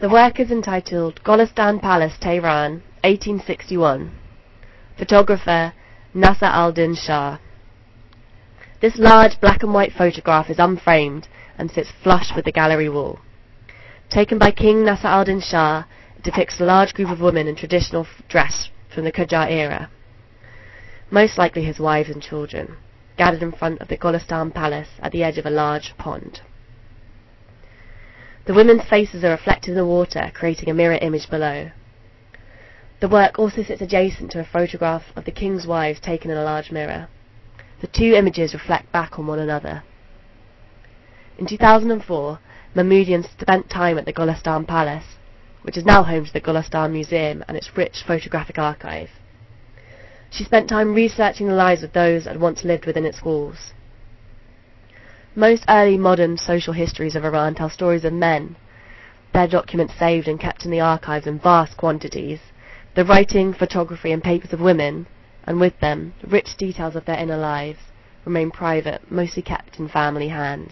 The work is entitled Golestan Palace, Tehran, 1861. Photographer Naser al-Din Shah. This large black and white photograph is unframed and sits flush with the gallery wall. Taken by King Naser al-Din Shah, it depicts a large group of women in traditional dress from the Qajar era, most likely his wives and children, gathered in front of the Golestan Palace at the edge of a large pond. The women's faces are reflected in the water, creating a mirror image below. The work also sits adjacent to a photograph of the king's wives taken in a large mirror. The two images reflect back on one another. In 2004, Mahmoodian spent time at the Golestan Palace, which is now home to the Golestan Museum and its rich photographic archive. She spent time researching the lives of those that once lived within its walls. Most early modern social histories of Iran tell stories of men, their documents saved and kept in the archives in vast quantities, the writing, photography, and papers of women, and with them, rich details of their inner lives, remain private, mostly kept in family hands.